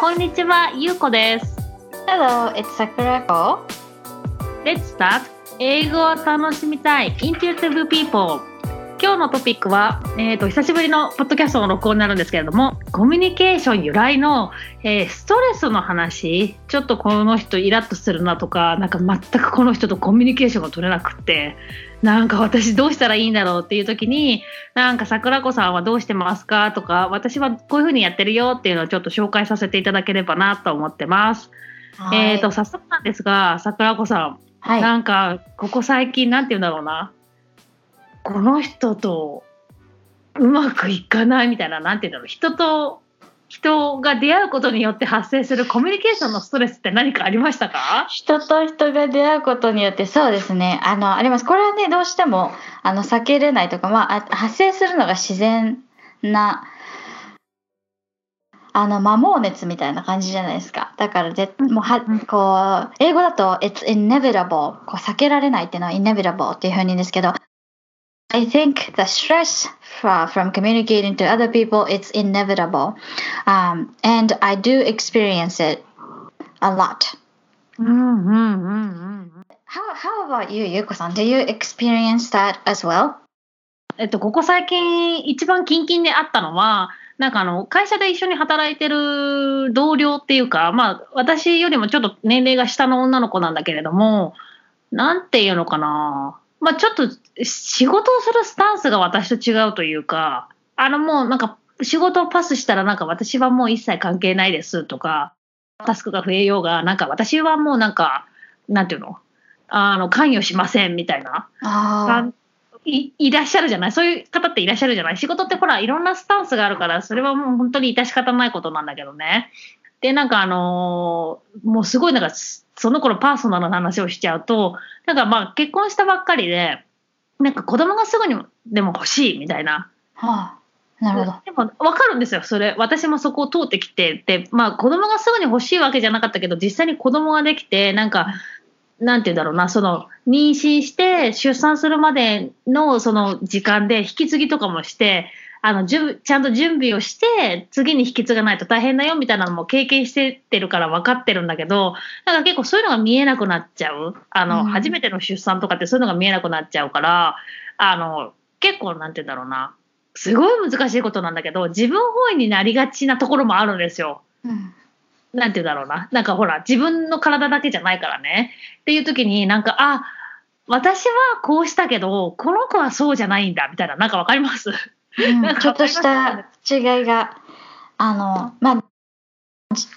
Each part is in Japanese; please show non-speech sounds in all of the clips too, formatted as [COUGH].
こんにちは、ゆうこです。Hello, it's Sakurako. Let's start! 英語を楽しみたい Intuitive People 今日のトピックは、えー、と久しぶりのポッドキャストの録音になるんですけれどもコミュニケーション由来の、えーストレスの話ちょっとこの人イラッとするなとかなんか全くこの人とコミュニケーションが取れなくってなんか私どうしたらいいんだろうっていう時になんか桜子さんはどうしてますかとか私はこういうふうにやってるよっていうのをちょっと紹介させていただければなと思ってます。えー、と早速なんですが桜子さんはい。なんかここ最近なんて言うんだろうなこの人とうまくいかないみたいななんて言うんだろう。人と人が出会うことによって発生するコミュニケーションのストレスって何かありましたか？人と人が出会うことによってそうですね。あのあります。これはねどうしてもあの避けれないとか、まあ、あ発生するのが自然なあの摩耗熱みたいな感じじゃないですか。だからぜもうはうんこう英語だと「it's inevitable」こう避けられないっていうのは「inevitable」っていうふうに言うんですけど I think the stress from communicating to other people it's inevitable um, and I do experience it a lot。How, how about you, Yuko さん Do you experience that as well? えっと、ここ最近一番近々であったのは、なんかあの、会社で一緒に働いてる同僚っていうか、まあ、私よりもちょっと年齢が下の女の子なんだけれども、なんていうのかな。まあ、ちょっと仕事をするスタンスが私と違うというか、あのもうなんか仕事をパスしたらなんか私はもう一切関係ないですとか、タスクが増えようが、なんか私はもうなんか、なんていうの？あの、関与しませんみたいな。あいいらっしゃるじゃない？そういう方っていらっしゃるじゃない？仕事ってほらいろんなスタンスがあるからそれはもう本当に致し方ないことなんだけどね。でなんかあのーもうすごいなんかその頃パーソナルな話をしちゃうとなんかまあ結婚したばっかりでなんか子供がすぐにでも欲しいみたいなあ、はあ、なるほど。でも分かるんですよそれ私もそこを通ってきてでまあ子供がすぐに欲しいわけじゃなかったけど実際に子供ができてなんかなんて言うんだろうなその妊娠して出産するまでのその時間で引き継ぎとかもしてあの準備ちゃんと準備をして次に引き継がないと大変だよみたいなのも経験してってるから分かってるんだけどなんか結構そういうのが見えなくなっちゃうあの、うん初めての出産とかってそういうのが見えなくなっちゃうからあの結構なんて言うんだろうなすごい難しいことなんだけど自分本位になりがちなところもあるんですよ。うんなんて言うんだろうな。なんかほら、自分の体だけじゃないからね。っていう時になんか、あ、私はこうしたけど、この子はそうじゃないんだ、みたいな。なんかわかります？うんちょっとした違いが、あの、まあ、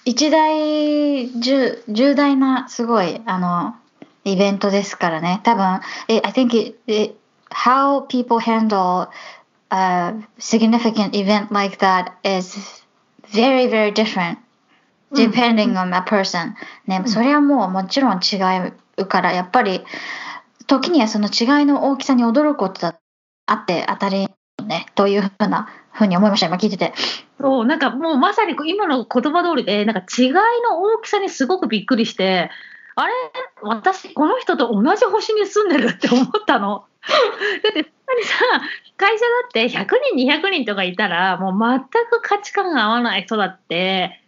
一大重重大なすごいあのイベントですからね。多分、I think it, it, how people handle a significant event like that is very, very different うん depending on a person、ね、んそれはもうもちろん違うから、やっぱり時にはその違いの大きさに驚くことだあって当たりね、というふうなふうに思いました、今聞いてて。そう、なんかもうまさに今の言葉通りで、なんか違いの大きさにすごくびっくりして、あれ？私、この人と同じ星に住んでるって思ったの？[LAUGHS] だって、そんなにさ、会社だって100人、200人とかいたら、もう全く価値観が合わない人だって、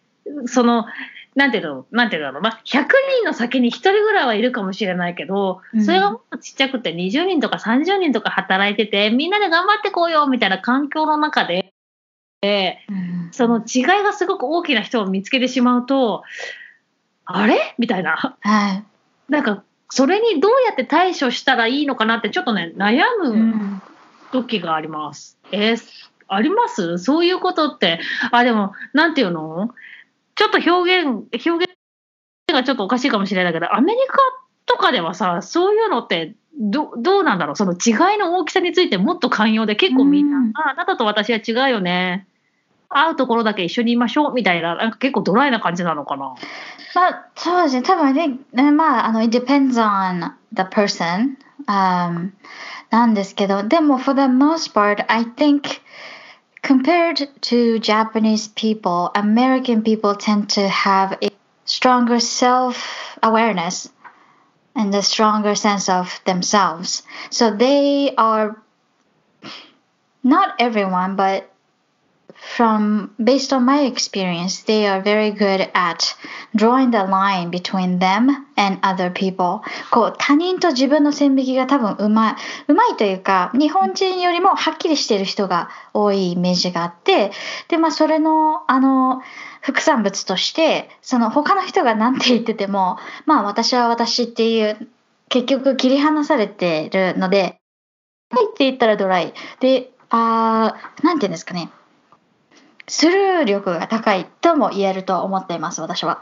その、なんていうの、なんていうんだろうな、100人の先に1人ぐらいはいるかもしれないけど、うんそれがもっとちっちゃくて20人とか30人とか働いてて、みんなで頑張ってこうよみたいな環境の中で、その違いがすごく大きな人を見つけてしまうと、あれ？みたいな。はい。なんか、それにどうやって対処したらいいのかなって、ちょっとね、悩うむん時があります。えーあります？そういうことって。あ、でも、なんていうの？ちょっと表現、表現がちょっとおかしいかもしれないけど、アメリカとかではさ、そういうのって、どどうなんだろう？その違いの大きさについてもっと寛容で結構みんな、うんああなたと私は違うよね。会うところだけ一緒にいましょうみたいな、なんか結構ドライな感じなのかな？まあ、そうですね。多分ね、ねまあ、あの、it depends on the person、um, なんですけど、でも、for the most part, I think compared to Japanese people, American people tend to have a stronger self-awareness and a stronger sense of themselves. So they are not everyone, but from based on my experience, they are very good at drawing the line between them and other people. こう他人と自分の線引きが多分うまい、うまいというか、日本人よりもはっきりしている人が多いイメージがあって、で、まあそれの、あの、副産物として、その他の人が何て言ってても、まあ私は私っていう、結局切り離されてるので、はいって言ったらドライ。で、あー、なんて言うんですかね。スルー力が高いとも言えると思っています、私は。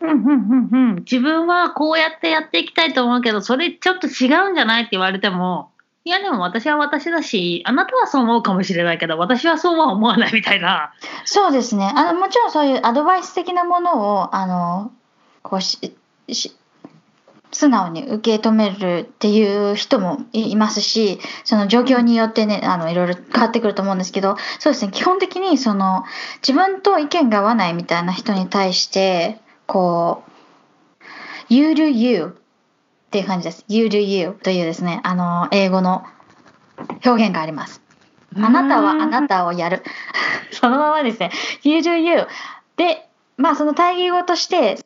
うんうんうんうん、自分はこうやってやっていきたいと思うけど、それちょっと違うんじゃないって言われても、いやでも私は私だし、あなたはそう思うかもしれないけど、私はそうは思わないみたいな。そうですね。あのもちろんそういうアドバイス的なものを、あの、こうし、し素直に受け止めるっていう人もいますし、その状況によってね、あの、いろいろ変わってくると思うんですけど、そうですね、基本的にその、自分と意見が合わないみたいな人に対して、こう、you do you っていう感じです。you do you というですね、あの、英語の表現があります。あなたはあなたをやる。[LAUGHS] そのままですね、you do you で、まあその対義語として、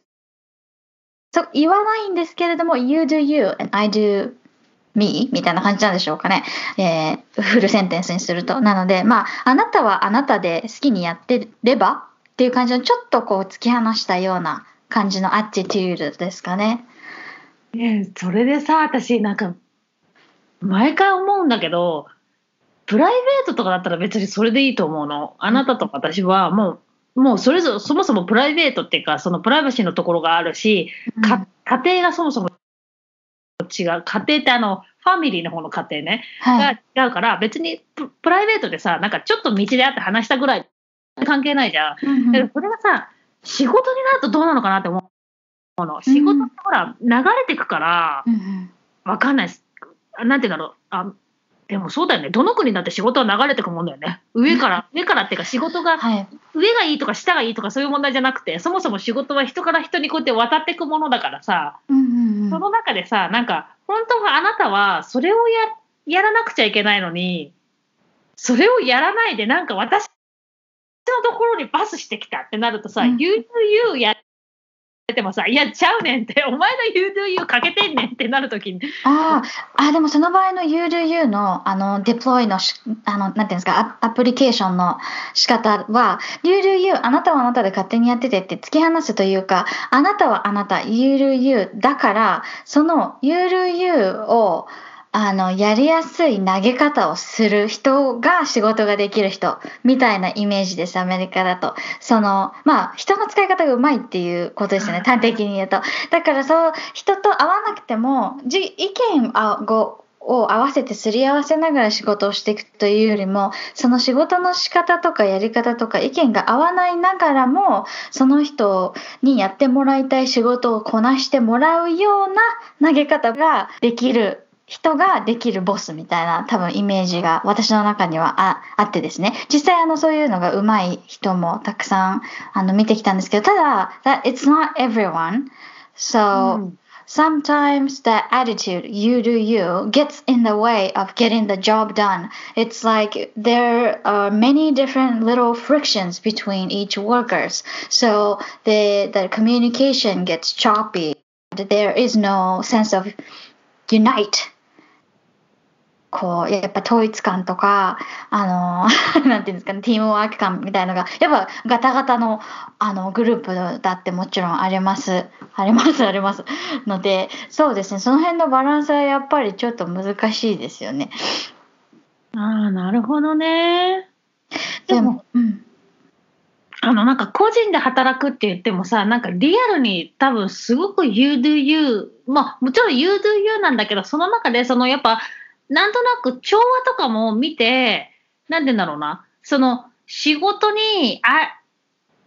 そ言わないんですけれども、you do you and I do me みたいな感じなんでしょうかね。えー、フルセンテンスにすると。なので、まあ、あなたはあなたで好きにやってればっていう感じの、ちょっとこう突き放したような感じのアティテュードですかね。ねそれでさ、私なんか、毎回思うんだけど、プライベートとかだったら別にそれでいいと思うの。あなたと私はもうもうそれぞれそもそもプライベートっていうかそのプライバシーのところがあるし、うん、家庭がそもそも違う家庭ってあのファミリーの方の家庭ね、はい、が違うから別にプライベートでさなんかちょっと道で会って話したぐらい関係ないじゃん。うん、それがさ仕事になるとどうなのかなって思うの。仕事ってほら流れてくから、わかんないです。なんて言うんだろうあでもそうだよね。どの国だって仕事は流れてくもんだよね。上から、[LAUGHS] 上からっていうか仕事が、はい、上がいいとか下がいいとかそういう問題じゃなくて、そもそも仕事は人から人にこうやって渡っていくものだからさ、うんうんうん、その中でさ、なんか、本当はあなたはそれをややらなくちゃいけないのに、それをやらないで、なんか私のところにパスしてきたってなるとさ、うん、You do you やてもさ、いや、ちゃうねんって、[LAUGHS] お前の You do you かけてんねんってなるときに。ああ、でもその場合の You do you の、あの、デプロイのあの、なんていうんですか、アプリケーションの仕方は、You do you、あなたはあなたで勝手にやっててって突き放すというか、あなたはあなた、You do you だから、その You do you を、あの、やりやすい投げ方をする人が仕事ができる人みたいなイメージです、アメリカだと。その、まあ、人の使い方がうまいっていうことですよね、[LAUGHS] 端的に言うと。だからそう、人と会わなくても、じ意見を合わせてすり合わせながら仕事をしていくというよりも、その仕事の仕方とかやり方とか意見が合わないながらも、その人にやってもらいたい仕事をこなしてもらうような投げ方ができる人ができるボスみたいな多分イメージが私の中にはああってですね実際あのそういうのが上手い人もたくさんあの見てきたんですけどただ that it's not everyone so、うん sometimes the attitude you do you gets in the way of getting the job done. It's like there are many different little frictions between each workers. So the the communication gets choppy. There is no sense of unite こう、やっぱ統一感とか、あの、[LAUGHS] なんていうんですかね、ティームワーク感みたいのが、やっぱガタガタの、あの、グループだってもちろんあります。あります、あります。ので、そうですね、その辺のバランスはやっぱりちょっと難しいですよね。ああ、なるほどね。でも、うん。あの、なんか個人で働くって言ってもさ、なんかリアルに多分すごく you do you、まあもちろん you do you なんだけど、その中でそのやっぱなんとなく調和とかも見て、なんて言うんだろうな、その仕事に、あ、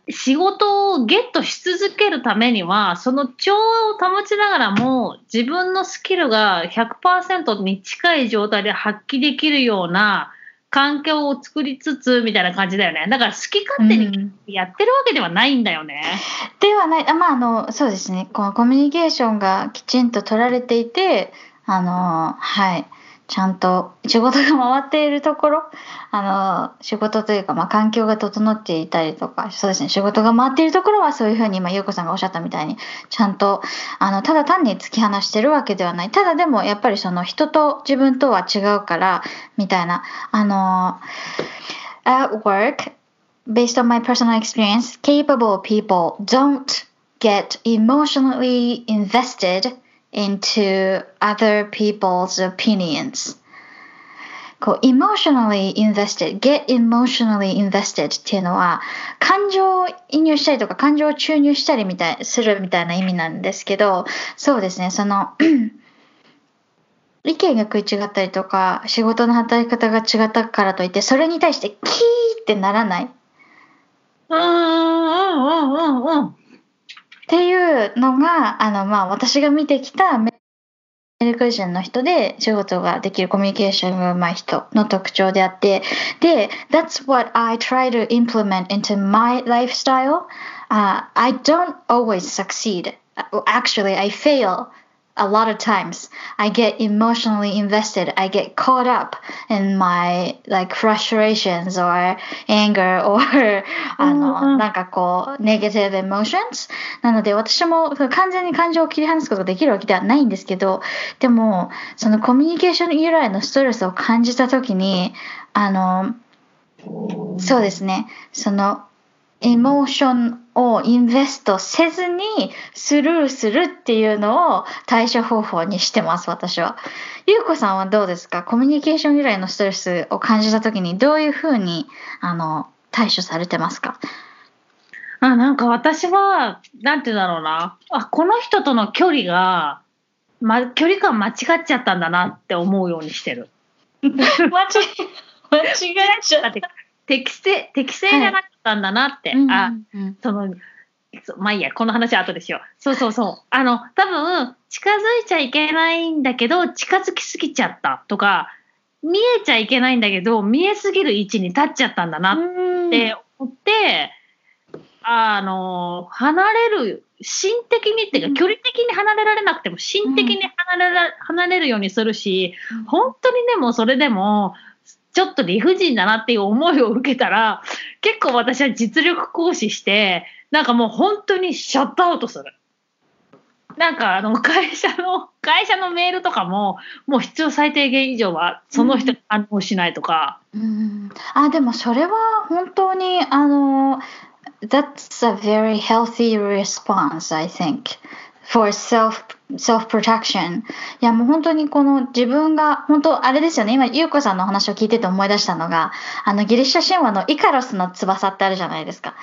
仕事をゲットし続けるためには、その調和を保ちながらも、自分のスキルが100%に近い状態で発揮できるような環境を作りつつ、みたいな感じだよね。だから好き勝手にやってるわけではないんだよね。うん、ではない。あまあ、あの、そうですね。このコミュニケーションがきちんと取られていて、あの、はい。ちゃんと仕事が回っているところ、あの、仕事というか、まあ、環境が整っていたりとか、そうですね、仕事が回っているところはそういうふうに、今、ゆうこさんがおっしゃったみたいに、ちゃんと、あの、ただ単に突き放してるわけではない。ただでも、やっぱりその人と自分とは違うから、みたいな、あの、at work, based on my personal experience, capable people don't get emotionally invested into other people's opinions. こう emotionally invested, get emotionally invested っていうのは感情を移入したりとか感情を注入したりみたいするみたいな意味なんですけどそうですねその [CLEARS THROAT] 意見が食い違ったりとか仕事の働き方が違ったからといってそれに対してキーってならない。うんうんうんうんうん。っていうのが、あの、まあ、私が見てきたメリカ人の人で仕事ができるコミュニケーションがうまい人の特徴であって、で、That's what I try to implement into my lifestyle.、Uh, I don't always succeed. Actually, I fail a lot of times I get emotionally invested. I get caught up in my like frustrations or anger [LAUGHS] or [LAUGHS] あの、なんかこう、negative emotions. なので私も完全に感情を切り離すことができるわけではないんですけど、でも、そのコミュニケーション由来のストレスを感じたときに、あの、そうですね、その、 エモーションをインベストせずにスルーするっていうのを対処方法にしてます、私は。ゆうこさんはどうですか？コミュニケーション由来のストレスを感じたときにどういうふうにあの対処されてますか？あなんか私は、なんて言うんだろうな。あ、この人との距離が、ま、距離感間違っちゃったんだなって思うようにしてる。[LAUGHS] 間違間違えちゃった。[LAUGHS] 適正、適正じゃなかったんだなって。はい、あ、うんうん、その、まあいいや、この話は後でしよう。そうそうそう。[LAUGHS] あの、多分、近づいちゃいけないんだけど、近づきすぎちゃったとか、見えちゃいけないんだけど、見えすぎる位置に立っちゃったんだなって思って、あの、離れる、心的にっていうか、距離的に離れられなくても、心的に離れら、離れるようにするし、本当にでもそれでも、ちょっと理不尽だなっていう思いを受けたら、結構私は実力行使して、なんかもう本当にシャットアウトする。なんかあの会社の、会社のメールとかも、もう必要最低限以上はその人に反応しないとか。うん、あ、でもそれは本当に、あの、That's a very healthy response, I think. for self self protection いやもう本当にこの自分が本当あれですよね。今優子さんの話を聞いてて思い出したのがあのギリシャ神話のイカロスの翼ってあるじゃないですか、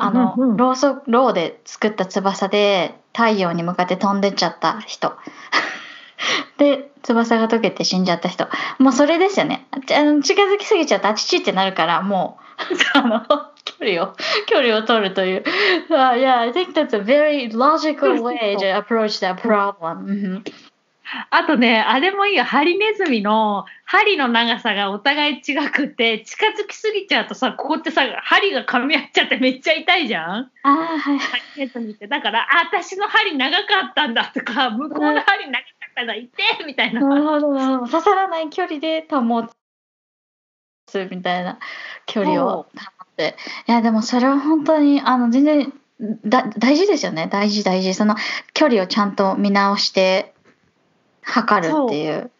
あのろうそろうで作った翼で太陽に向かって飛んでっちゃった人。[LAUGHS] で翼が溶けて死んじゃった人。もうそれですよね。あの近づきすぎちゃった。あちちってなるからもう。[LAUGHS] あの距離を、[LAUGHS] 距離を取るという。Uh, yeah, I think that's a very logical way to approach that problem. あとね、あれもいいよ。ハリネズミの針の長さがお互い違くて、近づきすぎちゃうとさ、ここってさ、針が噛み合っちゃってめっちゃ痛いじゃん？ああ、はい。ハリネズミって。だから、あ、私の針長かったんだとか、向こうの針長かったんだ、痛いみたいな。なるほど、なるほど。刺さらない距離で保つみたいな距離を保って。いやでもそれは本当にあの全然だ大事ですよね。大事大事。その距離をちゃんと見直して測るっていう。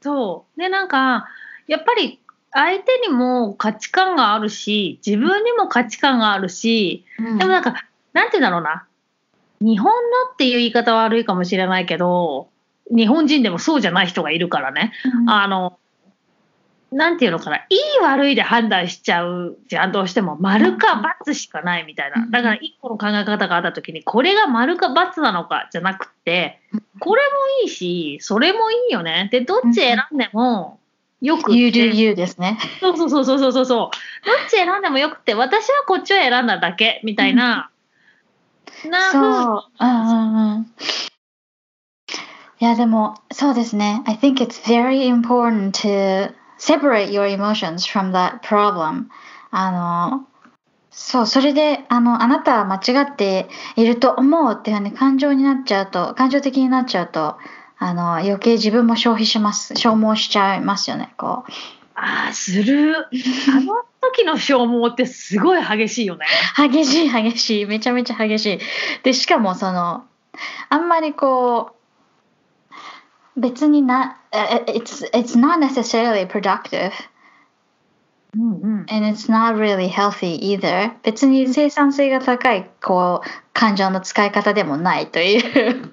そう。でなんかやっぱり相手にも価値観があるし自分にも価値観があるし、うん、でもなんかなんて言うんだろうな。日本のっていう言い方は悪いかもしれないけど日本人でもそうじゃない人がいるからね、うん、あのなんていうのかな、いい悪いで判断しちゃうじゃん、どうしても。丸か×しかないみたいな。だから一個の考え方があった時に、これが丸か×なのかじゃなくて、これもいいし、それもいいよね。で、どっち選んでもよくて。You do you ですね。そうそうそうそうそうそう。どっち選んでもよくて、私はこっちを選んだだけ、みたいな。なそう。うんうんいや、でも、そうですね。I think it's very important to separate your emotions from that problem あのそうそれであのあなたは間違っていると思うっていうね感情になっちゃうと感情的になっちゃうとあの余計自分も消費します消耗しちゃいますよねこうああ、する。あの時の消耗ってすごい激しいよね。激しい激しいめちゃめちゃ激しいでしかもそのあんまりこう別になえ it's, it's not necessarily productive うんうん。and it's not really healthy either 別に生産性が高いこう感情の使い方でもないという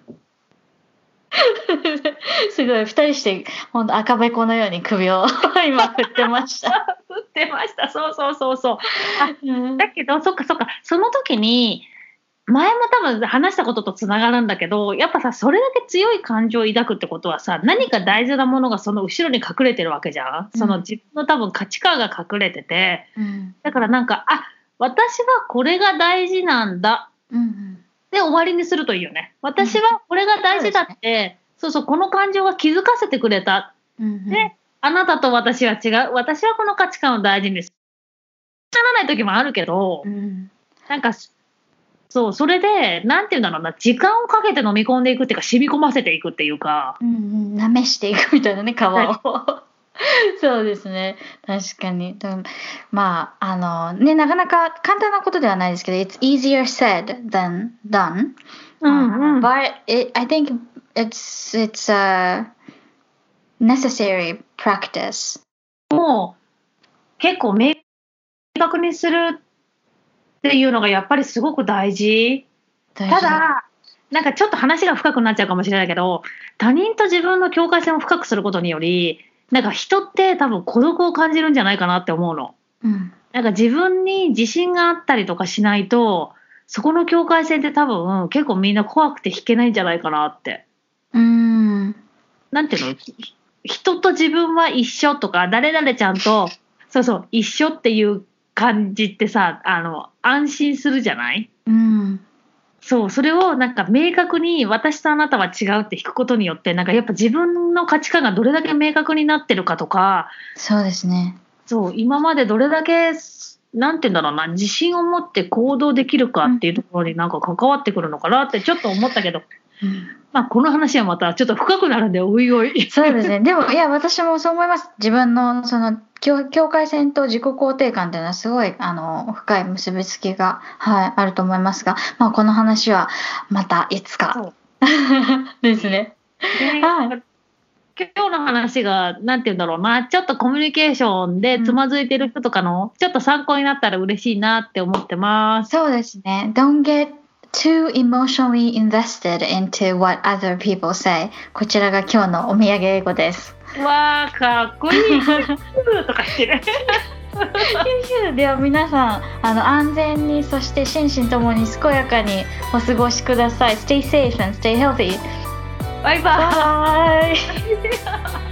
[LAUGHS] すごい二人して本当赤べこのように首を今振ってました、[LAUGHS] 売ってました。そうそうそうそう。うんだけど、そっかそっか、その時に、前も多分話したこととつながるんだけど、やっぱさ、それだけ強い感情を抱くってことはさ、何か大事なものがその後ろに隠れてるわけじゃん。その自分の多分価値観が隠れてて、うんだからなんか、あ、私はこれが大事なんだ。うんで終わりにするといいよね。私はこれが大事だって、そうそう、この感情が気づかせてくれた。うんで、あなたと私は違う。私はこの価値観を大事にする。ならない時もあるけど、うんなんか、そう、それで、なんて言うんだろうな、時間をかけて飲み込んでいくっていうか、染み込ませていくっていうか、うんうん舐めしていくみたいなね皮を。[LAUGHS] そうですね。確かに。でもまああのねなかなか簡単なことではないですけど It's easier said than done. うんうん。But it, I think it's it's a necessary practice. もう、結構明確にするっていうのがやっぱりすごく大事。たただ、なんかちょっと話が深くなっちゃうかもしれないけど、他人と自分の境界線を深くすることにより、なんか人って多分孤独を感じるんじゃないかなって思うの。うんなんか自分に自信があったりとかしないと、そこの境界線って多分結構みんな怖くて引けないんじゃないかなって。うんなんていうの？ひ人と自分は一緒とか、誰々ちゃんと、そうそう、一緒っていう感じってさ、あの、安心するじゃない？うん。そう、それをなんか明確に私とあなたは違うって引くことによって、なんかやっぱ自分の価値観がどれだけ明確になってるかとか、そうですね。そう、今までどれだけ、なんて言うんだろうな、自信を持って行動できるかっていうところになんか関わってくるのかなってちょっと思ったけど、うんまあこの話はまたちょっと深くなるんで、おいおい。そうですね。でも、いや、私もそう思います。自分の、その、境境界線と自己肯定感っていうのはすごい、あの、深い結びつきが、はい、あると思いますが、まあ、この話は、またいつそか。う [LAUGHS] ですね。ではい今日の話が、なんて言うんだろうな、ちょっとコミュニケーションでつまずいてる人とかの、ちょっと参考になったら嬉しいなって思ってます。そうですね。Don't get too emotionally invested into what other people say. こちらが今日のお土産英語です。わあ、かっこいい。とか言ってる。では皆さんあの安全にそして心身ともに健やかにお過ごしください。Stay safe and stay healthy. バイバイ。